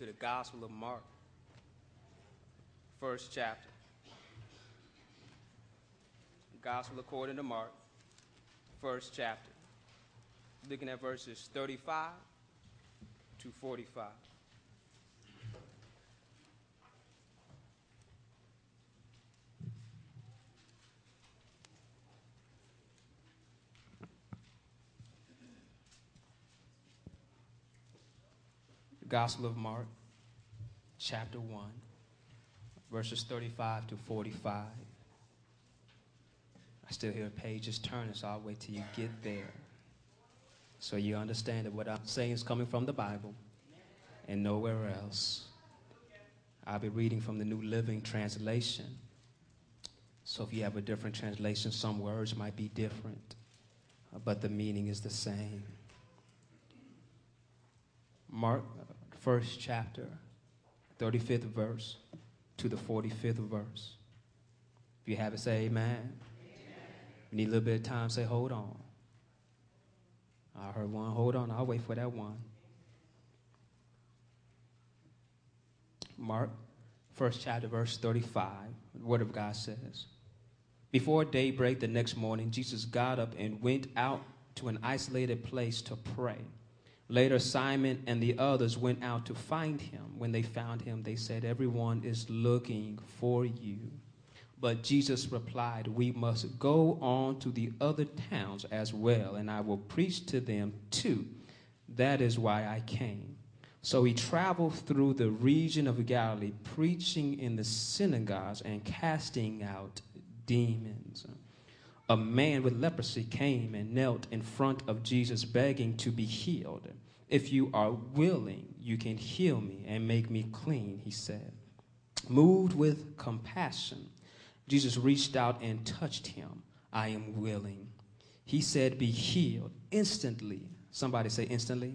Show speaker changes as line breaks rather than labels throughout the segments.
to the Gospel of Mark, first chapter. Gospel according to Mark, first chapter. Looking at verses 35 to 45. Gospel of Mark, chapter 1, verses 35 to 45. I still hear pages turning, so I'll wait till you get there. So you understand that what I'm saying is coming from the Bible and nowhere else. I'll be reading from the New Living Translation. So if you have a different translation, some words might be different, but the meaning is the same. Mark first chapter, 35th verse to the 45th verse. If you have it, say amen. amen. We need a little bit of time, say hold on. I heard one, hold on, I'll wait for that one. Mark, first chapter, verse 35, the Word of God says Before daybreak the next morning, Jesus got up and went out to an isolated place to pray. Later, Simon and the others went out to find him. When they found him, they said, Everyone is looking for you. But Jesus replied, We must go on to the other towns as well, and I will preach to them too. That is why I came. So he traveled through the region of Galilee, preaching in the synagogues and casting out demons a man with leprosy came and knelt in front of Jesus, begging to be healed. If you are willing, you can heal me and make me clean, he said. Moved with compassion, Jesus reached out and touched him. I am willing. He said, Be healed instantly. Somebody say, instantly.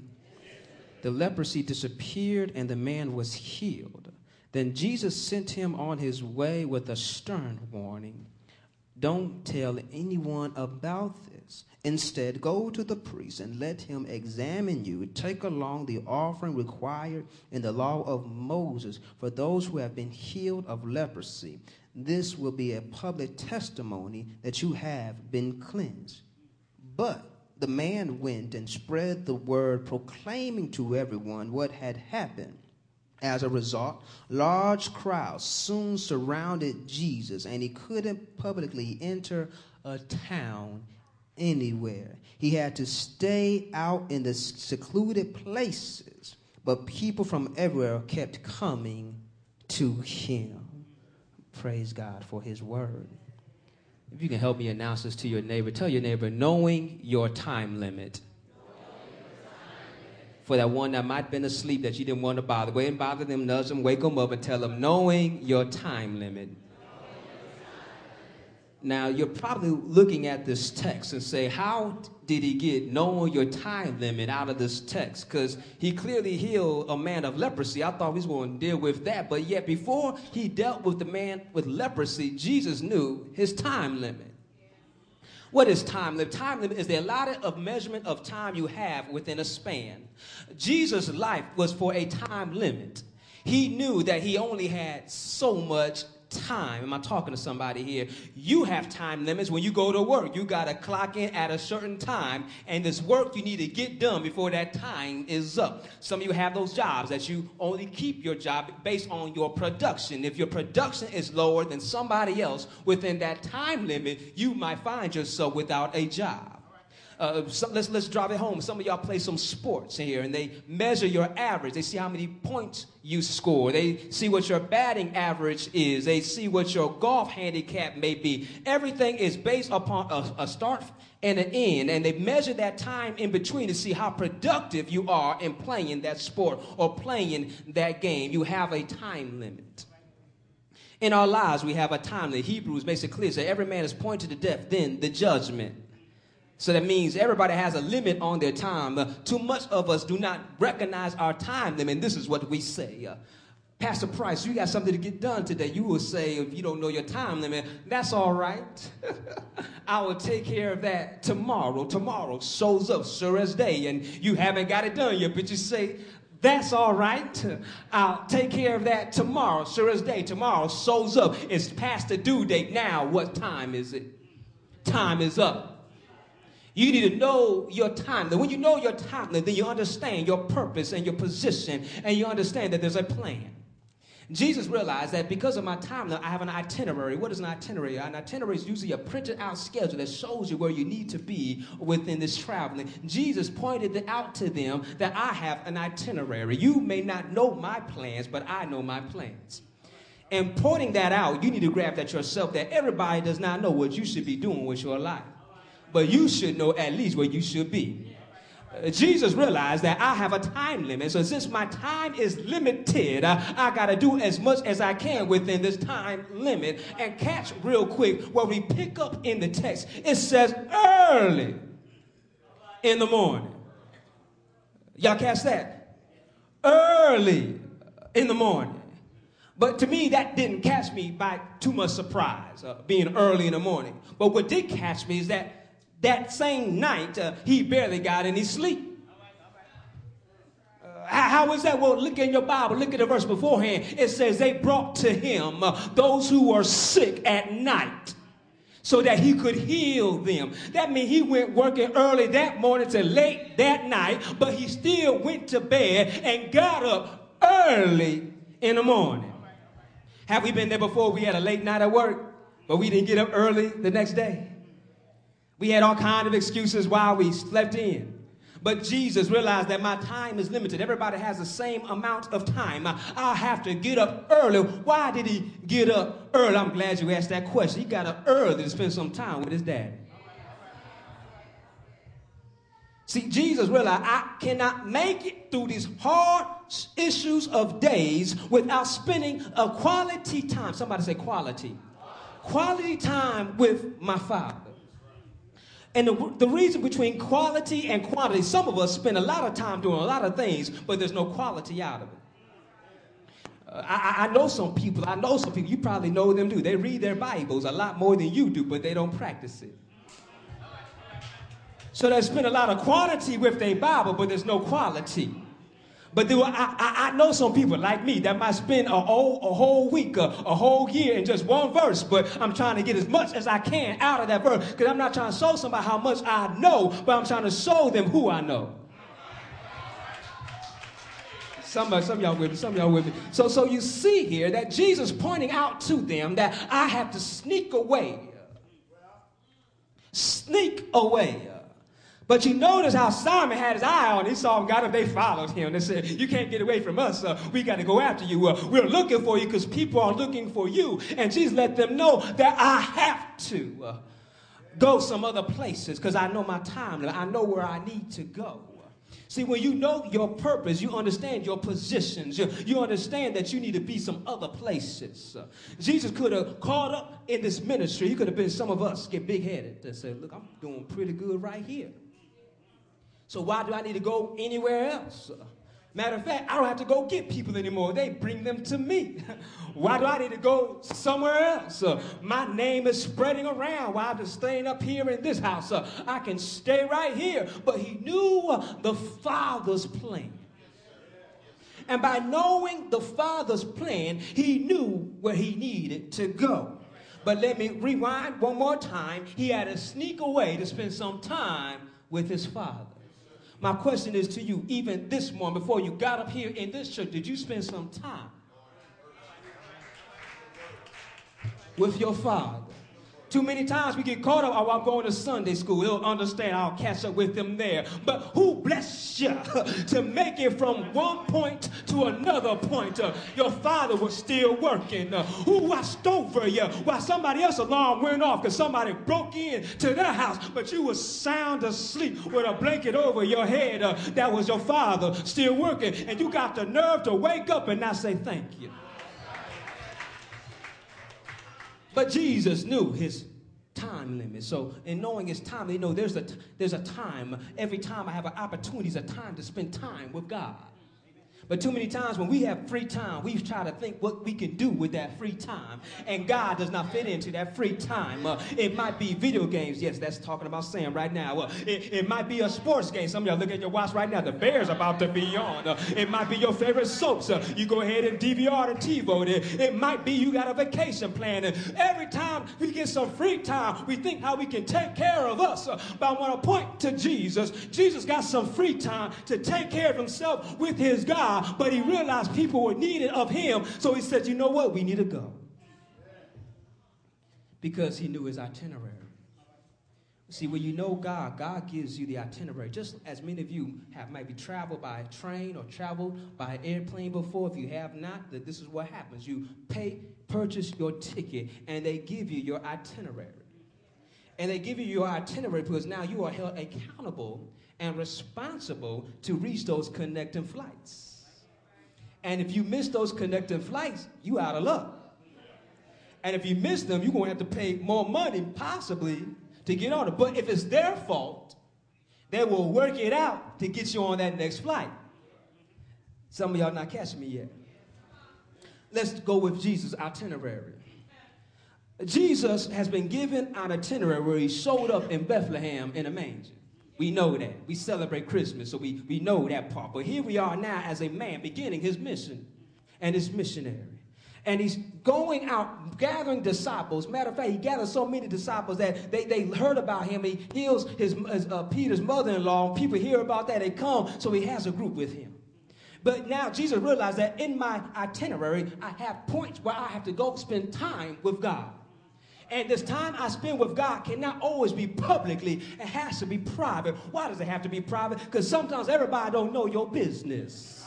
The leprosy disappeared and the man was healed. Then Jesus sent him on his way with a stern warning don't tell anyone about this. Instead, go to the priest and let him examine you. Take along the offering required in the law of Moses for those who have been healed of leprosy. This will be a public testimony that you have been cleansed. But the man went and spread the word, proclaiming to everyone what had happened. As a result, large crowds soon surrounded Jesus, and he couldn't publicly enter a town anywhere. He had to stay out in the secluded places, but people from everywhere kept coming to him. Praise God for his word. If you can help me announce this to your neighbor, tell your neighbor, knowing your time limit for that one that might have been asleep that you didn't want to bother. Go ahead and bother them, nudge them, wake them up, and tell them, knowing your time limit. Now, you're probably looking at this text and say, How did he get knowing your time limit out of this text? Because he clearly healed a man of leprosy. I thought he was going to deal with that. But yet, before he dealt with the man with leprosy, Jesus knew his time limit. What is time limit? Time limit is the allotted of measurement of time you have within a span. Jesus' life was for a time limit. He knew that he only had so much time. Am I talking to somebody here? You have time limits when you go to work. You got to clock in at a certain time, and this work you need to get done before that time is up. Some of you have those jobs that you only keep your job based on your production. If your production is lower than somebody else within that time limit, you might find yourself without a job. Uh, let's, let's drive it home. Some of y'all play some sports here and they measure your average. They see how many points you score. They see what your batting average is. They see what your golf handicap may be. Everything is based upon a, a start and an end. And they measure that time in between to see how productive you are in playing that sport or playing that game. You have a time limit. In our lives, we have a time. The Hebrews makes it clear that every man is pointed to death, then the judgment. So that means everybody has a limit on their time. Uh, too much of us do not recognize our time limit. This is what we say. Uh, Pastor Price, you got something to get done today. You will say, if you don't know your time limit, that's all right. I will take care of that tomorrow. Tomorrow shows up sure as day, and you haven't got it done yet, but you say, that's all right. I'll take care of that tomorrow. Sure as day, tomorrow shows up. It's past the due date now. What time is it? Time is up. You need to know your time. when you know your time, then you understand your purpose and your position, and you understand that there's a plan. Jesus realized that because of my time I have an itinerary. What is an itinerary? An itinerary is usually a printed out schedule that shows you where you need to be within this traveling. Jesus pointed out to them that I have an itinerary. You may not know my plans, but I know my plans. And pointing that out, you need to grab that yourself that everybody does not know what you should be doing with your life but you should know at least where you should be. Uh, Jesus realized that I have a time limit. So since my time is limited, uh, I, I got to do as much as I can within this time limit. And catch real quick what we pick up in the text. It says early in the morning. Y'all catch that? Early in the morning. But to me, that didn't catch me by too much surprise, uh, being early in the morning. But what did catch me is that that same night, uh, he barely got any sleep. Uh, how is that? Well, look in your Bible, look at the verse beforehand. It says, They brought to him uh, those who were sick at night so that he could heal them. That means he went working early that morning to late that night, but he still went to bed and got up early in the morning. Have we been there before? We had a late night at work, but we didn't get up early the next day. We had all kind of excuses why we slept in. But Jesus realized that my time is limited. Everybody has the same amount of time. I have to get up early. Why did he get up early? I'm glad you asked that question. He got up early to spend some time with his dad. See, Jesus realized I cannot make it through these hard issues of days without spending a quality time. Somebody say quality. Quality time with my father. And the, the reason between quality and quantity, some of us spend a lot of time doing a lot of things, but there's no quality out of it. Uh, I, I, know some people, I know some people, you probably know them too. They read their Bibles a lot more than you do, but they don't practice it. So they spend a lot of quantity with their Bible, but there's no quality. But I, I, I, know some people like me that might spend a whole, a whole week, a, uh, a whole year in just one verse, but I'm trying to get as much as I can out of that verse because I'm not trying to show somebody how much I know, but I'm trying to show them who I know. Some, uh, some of y'all with me, some of y'all with me. So, so you see here that Jesus pointing out to them that I have to sneak away. Sneak away but you notice how Simon had his eye on him. and got him. They followed him. They said, You can't get away from us. Uh, we got to go after you. Uh, we're looking for you because people are looking for you. And Jesus let them know that I have to uh, go some other places because I know my time. I know where I need to go. See, when you know your purpose, you understand your positions. You, you understand that you need to be some other places. Uh, Jesus could have caught up in this ministry. He could have been some of us, get big headed, and say, Look, I'm doing pretty good right here. So why do I need to go anywhere else? Matter of fact, I don't have to go get people anymore. They bring them to me. Why do I need to go somewhere else? Uh, my name is spreading around Why I'm just staying up here in this house. Uh, I can stay right here. But he knew uh, the Father's plan. And by knowing the Father's plan, he knew where he needed to go. But let me rewind one more time. He had to sneak away to spend some time with his Father. My question is to you, even this morning, before you got up here in this church, did you spend some time with your father? Too many times we get caught up, oh, I'm going to Sunday school. he will understand. I'll catch up with them there. But who blessed you to make it from one point to another point? Uh, your father was still working. Uh, who watched over you while somebody else's alarm went off because somebody broke in to their house, but you were sound asleep with a blanket over your head. Uh, that was your father still working. And you got the nerve to wake up and not say thank you. But Jesus knew his time limit. So in knowing his time, they know there's a, there's a time. Every time I have an opportunity, is a time to spend time with God. But too many times when we have free time, we try to think what we can do with that free time. And God does not fit into that free time. Uh, it might be video games. Yes, that's talking about Sam right now. Uh, it, it, might be a sports game. Some of y'all look at your watch right now. The Bears about to be on. Uh, it might be your favorite soaps. Uh, you go ahead and DVR the TiVo it. It might be you got a vacation plan. And every time we get some free time, we think how we can take care of us. Uh, but I want to point to Jesus. Jesus got some free time to take care of himself with his God. God, but he realized people were needed of him. So he said, You know what? We need to go. Because he knew his itinerary. See, when you know God, God gives you the itinerary. Just as many of you have maybe traveled by train or traveled by airplane before. If you have not, that this is what happens. You pay, purchase your ticket, and they give you your itinerary. And they give you your itinerary because now you are held accountable and responsible to reach those connecting flights. And if you miss those connecting flights, you out of luck. And if you miss them, you're going to have to pay more money, possibly, to get on it. But if it's their fault, they will work it out to get you on that next flight. Some of y'all not catching me yet. Let's go with Jesus' itinerary. Jesus has been given an itinerary where he showed up in Bethlehem in a manger. We know that. We celebrate Christmas, so we, we know that part. But here we are now as a man beginning his mission and his missionary. And he's going out gathering disciples. Matter of fact, he gathers so many disciples that they, they heard about him. He heals his, uh, Peter's mother in law. People hear about that. They come. So he has a group with him. But now Jesus realized that in my itinerary, I have points where I have to go spend time with God. And this time I spend with God cannot always be publicly. It has to be private. Why does it have to be private? Because sometimes everybody don't know your business.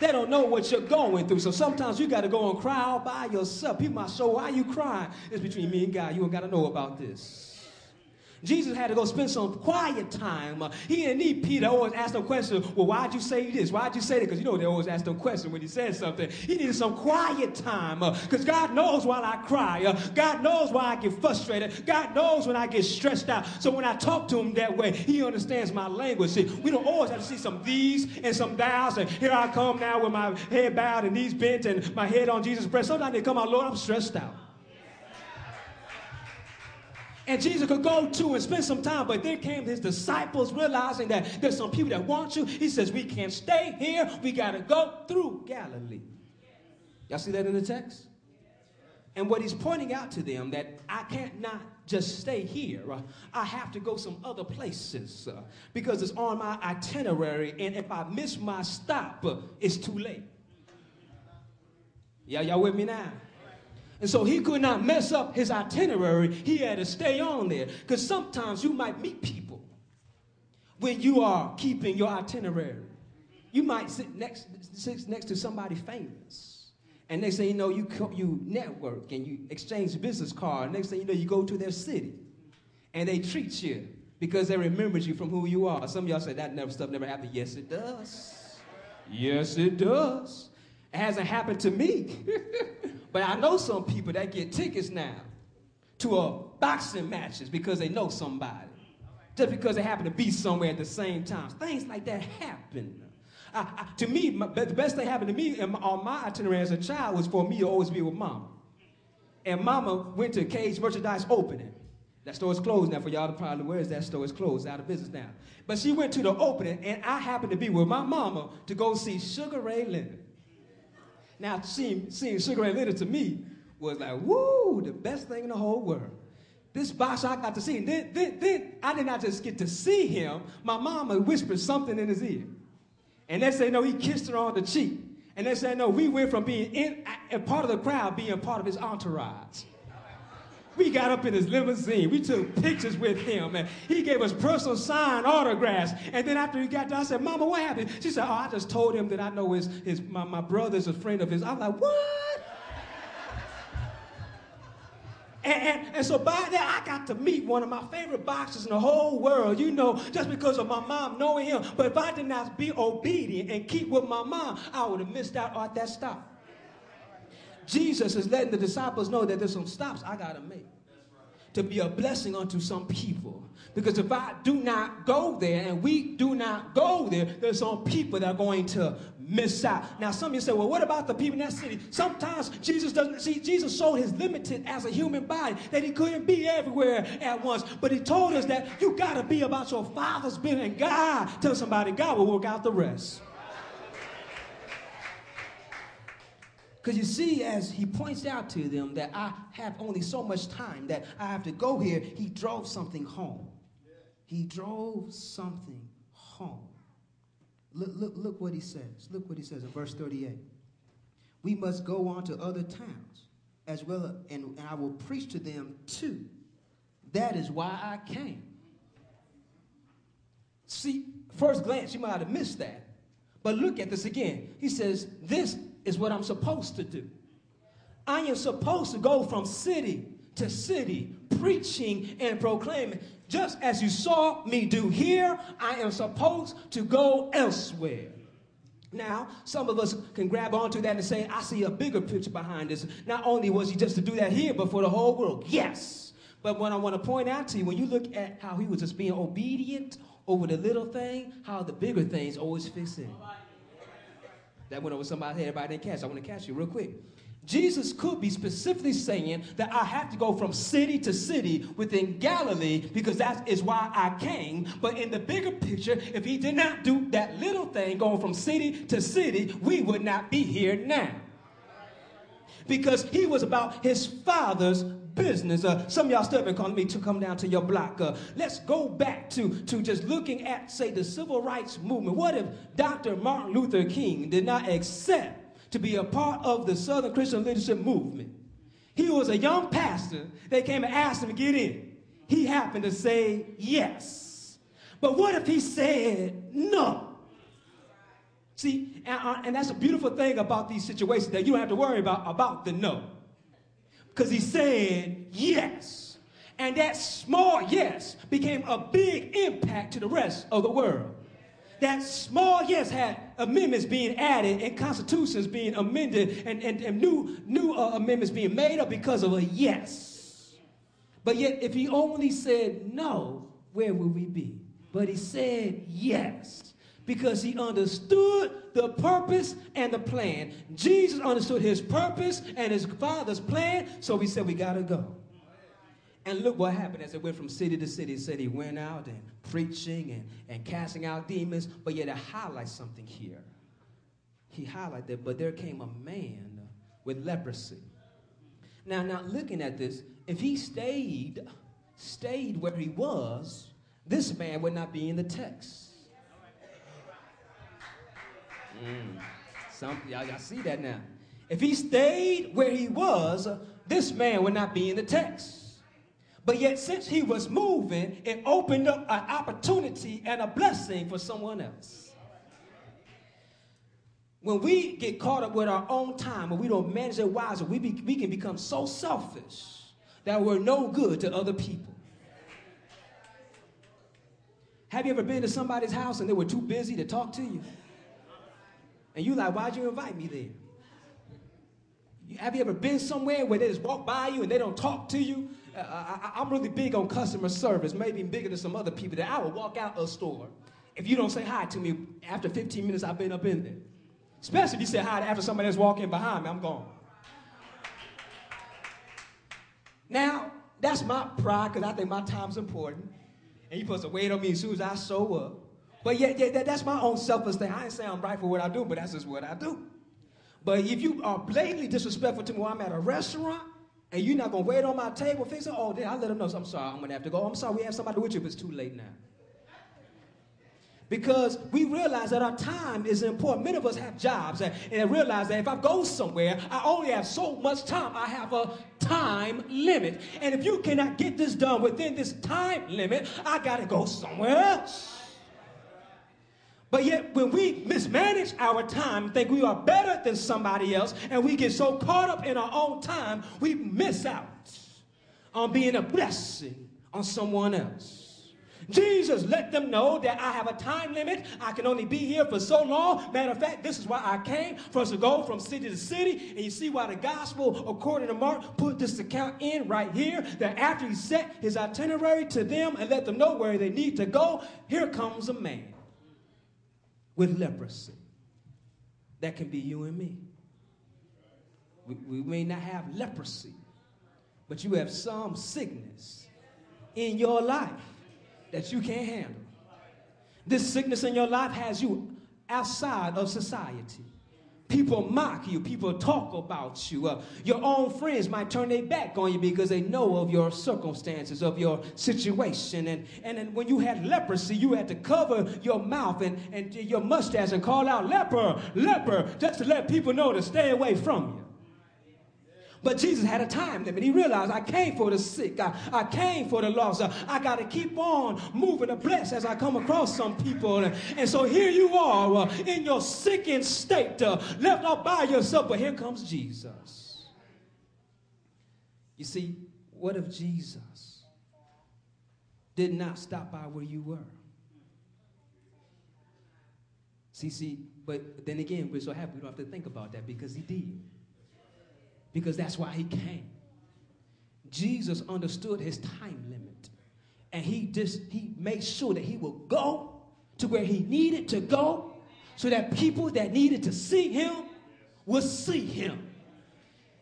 They don't know what you're going through. So sometimes you got to go and cry all by yourself. People might say, why are you crying? It's between me and God. You don't got to know about this. Jesus had to go spend some quiet time. Uh, he didn't need Peter always ask them questions. Well, why'd you say this? Why'd you say that? Because you know they always ask them questions when he says something. He needed some quiet time because uh, God knows why I cry. Uh, God knows why I get frustrated. God knows when I get stressed out. So when I talk to him that way, he understands my language. See, we don't always have to see some these and some thous. And here I come now with my head bowed and knees bent and my head on Jesus' breast. Sometimes they come out, Lord, I'm stressed out and Jesus could go to and spend some time, but then came his disciples realizing that there's some people that want you. He says, We can't stay here. We got to go through Galilee. Y'all see that in the text? And what he's pointing out to them that I can't not just stay here. I have to go some other places uh, because it's on my itinerary, and if I miss my stop, uh, it's too late. Y'all, y'all with me now? And so he could not mess up his itinerary. He had to stay on there. Because sometimes you might meet people when you are keeping your itinerary. You might sit next, sit next to somebody famous. And next thing you know, you, you network and you exchange business card. Next thing you know, you go to their city. And they treat you because they remembered you from who you are. Some of y'all say that never stuff never happened. Yes, it does. Yes, it does. It hasn't happened to me. But I know some people that get tickets now to a boxing matches because they know somebody. Just because they happen to be somewhere at the same time. Things like that happen. I, I, to me, my, the best thing happened to me in, on my itinerary as a child was for me to always be with mama. And mama went to Cage Merchandise opening. That store is closed now for y'all to probably where is that store is closed, out of business now. But she went to the opening, and I happened to be with my mama to go see Sugar Ray Leonard. Now, seeing, seeing Sugar Ray Leonard to me was like, woo, the best thing in the whole world. This boss I got to see. And then, then, then I did not just get to see him. My mama whispered something in his ear. And they say, no, he kissed her on the cheek. And they say, no, we went from being in, a part of the crowd, being part of his entourage. We got up in his limousine. We took pictures with him, and he gave us personal signed autographs. And then after he got done, I said, Mama, what happened? She said, Oh, I just told him that I know his, his my, my brother's a friend of his. I'm like, What? And, and, and, so by that, I got to meet one of my favorite boxers in the whole world, you know, just because of my mom knowing him. But if I did not be obedient and keep with my mom, I would have missed out on that stuff. Jesus is letting the disciples know that there's some stops I got to make to be a blessing unto some people. Because if I do not go there and we do not go there, there's some people that are going to miss out. Now, some of you say, well, what about the people in that city? Sometimes Jesus doesn't see, Jesus showed his limited as a human body that he couldn't be everywhere at once. But he told us that you got to be about your father's business. And God, tell somebody, God will work out the rest. Because you see, as he points out to them that I have only so much time that I have to go here, he drove something home. He drove something home. Look, look, look what he says. Look what he says in verse 38. We must go on to other towns as well, and, and I will preach to them too. That is why I came. See, first glance, you might have missed that. But look at this again. He says, This is what I'm supposed to do. I am supposed to go from city to city preaching and proclaiming. Just as you saw me do here, I am supposed to go elsewhere. Now, some of us can grab onto that and say, I see a bigger picture behind this. Not only was he just to do that here, but for the whole world. Yes. But what I want to point out to you, when you look at how he was just being obedient over the little thing, how the bigger things always fit in. That went over somebody's head, everybody didn't catch. I want to catch you real quick. Jesus could be specifically saying that I have to go from city to city within Galilee because that is why I came. But in the bigger picture, if he did not do that little thing going from city to city, we would not be here now. Because he was about his father's business. Uh, some y'all still been calling me to come down to your block. Uh, let's go back to, to just looking at, say, the civil rights movement. What if Dr. Martin Luther King did not accept to be a part of the Southern Christian Leadership Movement? He was a young pastor. They came and asked him to get in. He happened to say yes. But what if he said no? See, and, uh, and that's a beautiful thing about these situations that you don't have to worry about about the no because he said yes. And that small yes became a big impact to the rest of the world. That small yes had amendments being added and constitutions being amended and, and, and new, new uh, amendments being made up because of a yes. But yet, if he only said no, where would we be? But he said yes because he understood the purpose and the plan. Jesus understood his purpose and his father's plan, so he said, We got to go. And look what happened as it went from city to city. He said he went out and preaching and, and casting out demons, but yet I highlight something here. He highlighted that, but there came a man with leprosy. Now, now looking at this, if he stayed, stayed where he was, this man would not be in the text. Mm. Some, y'all, y'all see that now. If he stayed where he was, this man would not be in the text. But yet, since he was moving, it opened up an opportunity and a blessing for someone else. When we get caught up with our own time and we don't manage it wisely, we, be, we can become so selfish that we're no good to other people. Have you ever been to somebody's house and they were too busy to talk to you? And you like, why'd you invite me there? have you ever been somewhere where they just walk by you and they don't talk to you? Uh, I, am really big on customer service, maybe bigger than some other people, that I will walk out a store if you don't say hi to me after 15 minutes I've been up in there. Especially if you say hi after somebody that's walking behind me, I'm gone. Now, that's my pride because I think my time's important. And you supposed to wait on me as soon as I show up. But yeah, yeah that, that's my own self-esteem. I ain't saying I'm right for what I do, but that's just what I do. But if you are blatantly disrespectful to me while I'm at a restaurant and you're not gonna wait on my table, fix it, oh, then I let them know, I'm sorry, I'm gonna have to go. I'm sorry, we have somebody with you, but it's too late now. Because we realize that our time is important. Many of us have jobs and, and realize that if I go somewhere, I only have so much time. I have a time limit. And if you cannot get this done within this time limit, I gotta go somewhere else. But yet, when we mismanage our time, think we are better than somebody else, and we get so caught up in our own time, we miss out on being a blessing on someone else. Jesus let them know that I have a time limit. I can only be here for so long. Matter of fact, this is why I came for us to go from city to city. And you see why the gospel, according to Mark, put this account in right here that after he set his itinerary to them and let them know where they need to go, here comes a man with leprosy. That can be you and me. We, we may not have leprosy, but you have some sickness in your life that you can't handle. This sickness in your life has you outside of society. People mock you. People talk about you. Uh, your own friends might turn their back on you because they know of your circumstances, of your situation. And, and, and when you had leprosy, you had to cover your mouth and, and your mustache and call out, leper, leper, just to let people know to stay away from you. But Jesus had a time limit. He realized, I came for the sick. I, I came for the lost. I got to keep on moving the blessed as I come across some people. And, and so here you are uh, in your sickened state, uh, left all by yourself. But here comes Jesus. You see, what if Jesus did not stop by where you were? See, see, but then again, we're so happy we don't have to think about that because he did because that's why he came. Jesus understood his time limit and he just he made sure that he would go to where he needed to go so that people that needed to see him would see him.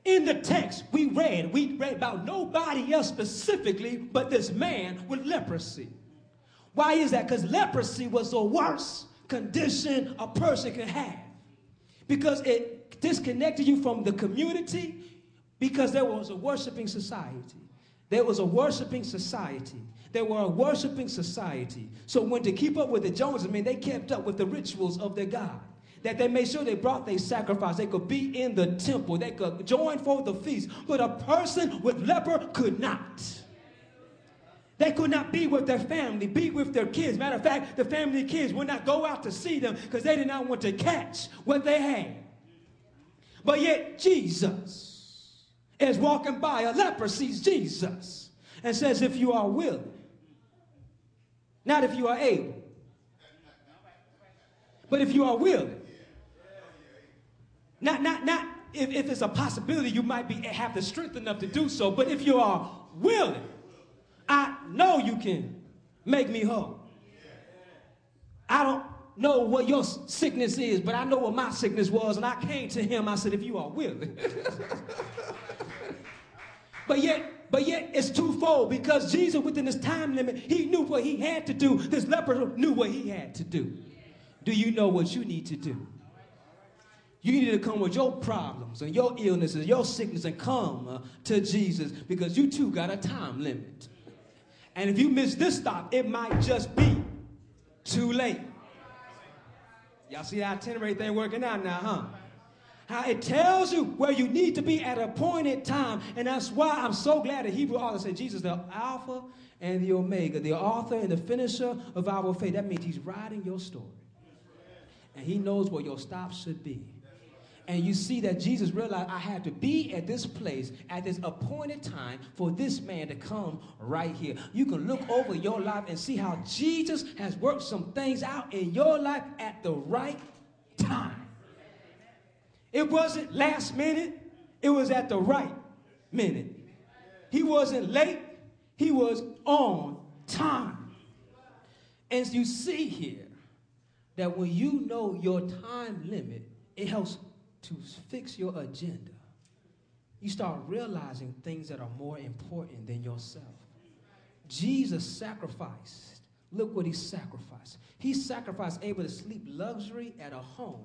In the text we read, we read about nobody else specifically but this man with leprosy. Why is that? Because leprosy was the worst condition a person could have because it disconnected you from the community because there was a worshiping society. There was a worshiping society. They were a worshiping society. So when to keep up with the Joneses, I mean, they kept up with the rituals of their God. That they made sure they brought their sacrifice. They could be in the temple. They could join for the feast. But a person with leper could not. They could not be with their family, be with their kids. Matter of fact, the family kids would not go out to see them because they did not want to catch what they had. But yet Jesus is walking by. A leper sees Jesus and says, If you are willing, not if you are able, but if you are willing, not, not, not if, if it's a possibility, you might be, have the strength enough to do so, but if you are willing, I know you can make me whole. I don't know what your sickness is, but I know what my sickness was. And I came to him, I said, if you are willing. but yet, but yet it's twofold because Jesus, within His time limit, he knew what he had to do. This leper knew what he had to do. Do you know what you need to do? You need to come with your problems and your illnesses, your sickness, and come uh, to Jesus because you too got a time limit. And if you miss this stop, it might just be too late. Y'all see that itinerary thing working out now, huh? How it tells you where you need to be at a appointed time. And that's why I'm so glad the Hebrew author said Jesus, the Alpha and the Omega, the author and the finisher of our faith. That means he's writing your story. And he knows where your stop should be. And you see that Jesus realized I had to be at this place at this appointed time for this man to come right here. You can look over your life and see how Jesus has worked some things out in your life at the right time. It wasn't last minute, it was at the right minute. He wasn't late, he was on time. As you see here, that when you know your time limit, it helps to fix your agenda, you start realizing things that are more important than yourself. Jesus sacrificed. Look what he sacrificed. He sacrificed able to sleep luxury at a home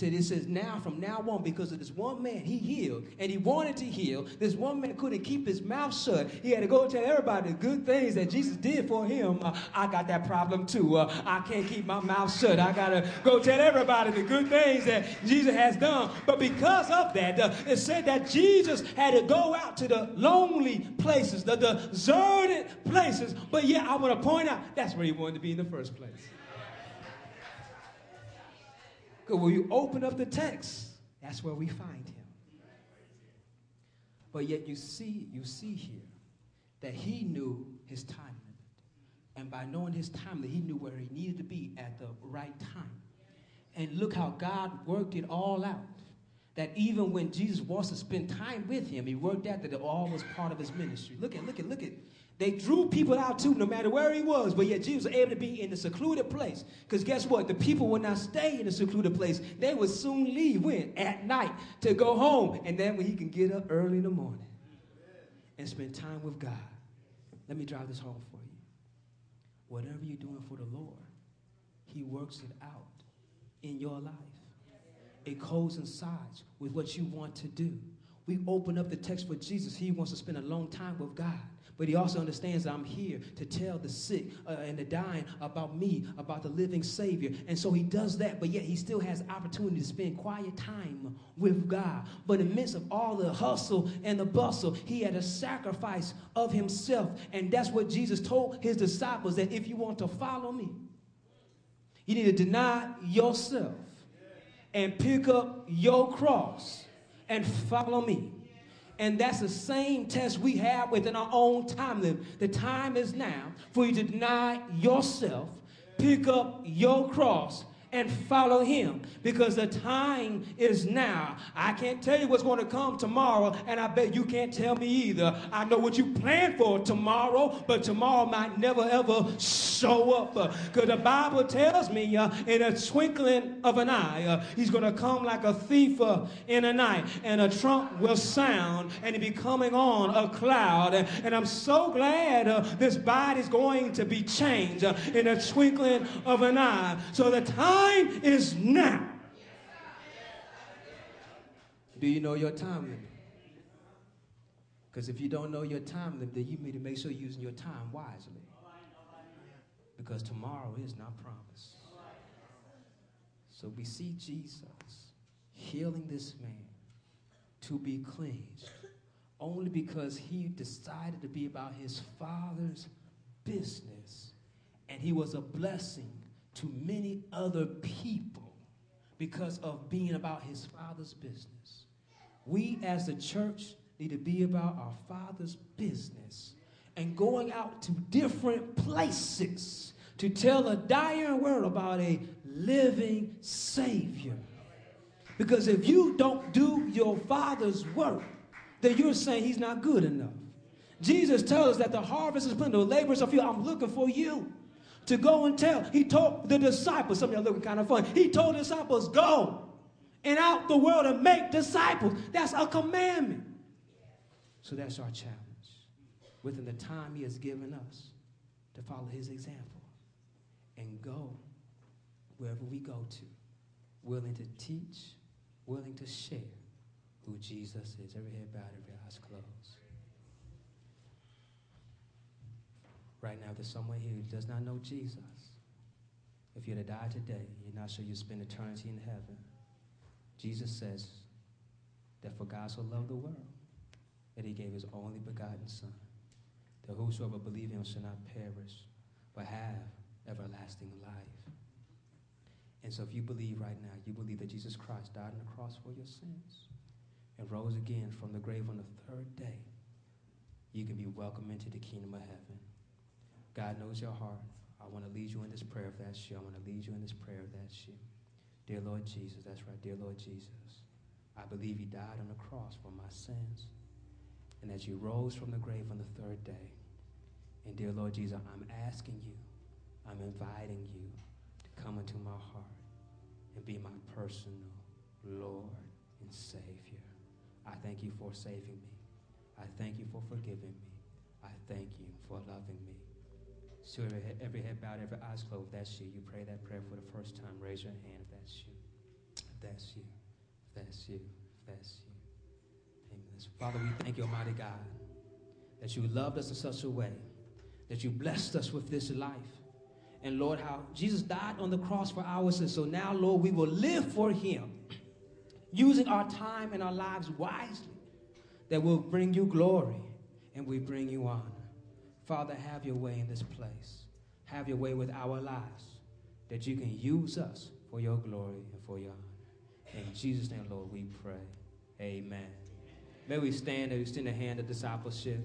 said it says now from now on because of this one man he healed and he wanted to heal this one man couldn't keep his mouth shut he had to go tell everybody the good things that jesus did for him uh, i got that problem too uh, i can't keep my mouth shut i gotta go tell everybody the good things that jesus has done but because of that uh, it said that jesus had to go out to the lonely places the deserted places but yeah i want to point out that's where he wanted to be in the first place because when you open up the text, that's where we find him. But yet you see, you see here that he knew his time limit. And by knowing his time limit, he knew where he needed to be at the right time. And look how God worked it all out. That even when Jesus wants to spend time with him, he worked out that it all was part of his ministry. Look at, look at, look at they drew people out too, no matter where he was, but yet Jesus was able to be in the secluded place. Because guess what? The people would not stay in the secluded place. They would soon leave when? At night to go home. And then when he can get up early in the morning and spend time with God. Let me drive this home for you. Whatever you're doing for the Lord, he works it out in your life. It coincides with what you want to do. We open up the text for Jesus. He wants to spend a long time with God. But he also understands that I'm here to tell the sick uh, and the dying about me, about the living Savior. And so he does that, but yet he still has opportunity to spend quiet time with God. But in the midst of all the hustle and the bustle, he had a sacrifice of himself. And that's what Jesus told his disciples that if you want to follow me, you need to deny yourself and pick up your cross and follow me. And that's the same test we have within our own time limit. The time is now for you to deny yourself, pick up your cross, and follow him because the time is now. I can't tell you what's going to come tomorrow, and I bet you can't tell me either. I know what you plan for tomorrow, but tomorrow might never ever show up because the Bible tells me uh, in a twinkling of an eye, uh, he's going to come like a thief uh, in the night, and a trump will sound, and he'll be coming on a cloud. And I'm so glad uh, this body's going to be changed uh, in a twinkling of an eye. So the time time is now. Do you know your time limit? Because if you don't know your time limit, then you need to make sure you're using your time wisely. Because tomorrow is not promised. So we see Jesus healing this man to be cleansed only because he decided to be about his father's business and he was a blessing to many other people because of being about his father's business. We as the church need to be about our father's business and going out to different places to tell a dying world about a living Savior. Because if you don't do your father's work, then you're saying he's not good enough. Jesus tells us that the harvest is plentiful, the laborers are few. I'm looking for you to go and tell. He told the disciples, some of y'all looking kind of funny. He told disciples, go and out the world and make disciples. That's a commandment. So that's our challenge within the time He has given us to follow His example and go wherever we go to, willing to teach, willing to share who Jesus is. Every head bowed, every eyes closed. right now there's someone here who does not know Jesus. If you're to die today, you're not sure you'll spend eternity in heaven. Jesus says that for God so loved the world that he gave his only begotten Son, that whosoever believes in him shall not perish, but have everlasting life. And so if you believe right now, you believe that Jesus Christ died on the cross for your sins and rose again from the grave on the third day, you can be welcomed into the kingdom of heaven. God knows your heart. I want to lead you in this prayer if that's you. I want to lead you in this prayer if that's you. Dear Lord Jesus, that's right, dear Lord Jesus. I believe you died on the cross for my sins and that you rose from the grave on the third day. And dear Lord Jesus, I'm asking you, I'm inviting you to come into my heart and be my personal Lord and Savior. I thank you for saving me. I thank you for forgiving me. I thank you for loving me. So every head, every head bowed, every eyes closed. that's you, you pray that prayer for the first time. Raise your hand if that's you. If that's you. If that's you. If that's you. Amen. Father, we thank you, Almighty God, that you loved us in such a way, that you blessed us with this life. And Lord, how Jesus died on the cross for our sins. So now, Lord, we will live for him, using our time and our lives wisely, that will bring you glory and we bring you honor. Father, have your way in this place. Have your way with our lives that you can use us for your glory and for your honor. In Jesus' name, Lord, we pray. Amen. May we stand and extend a hand of discipleship.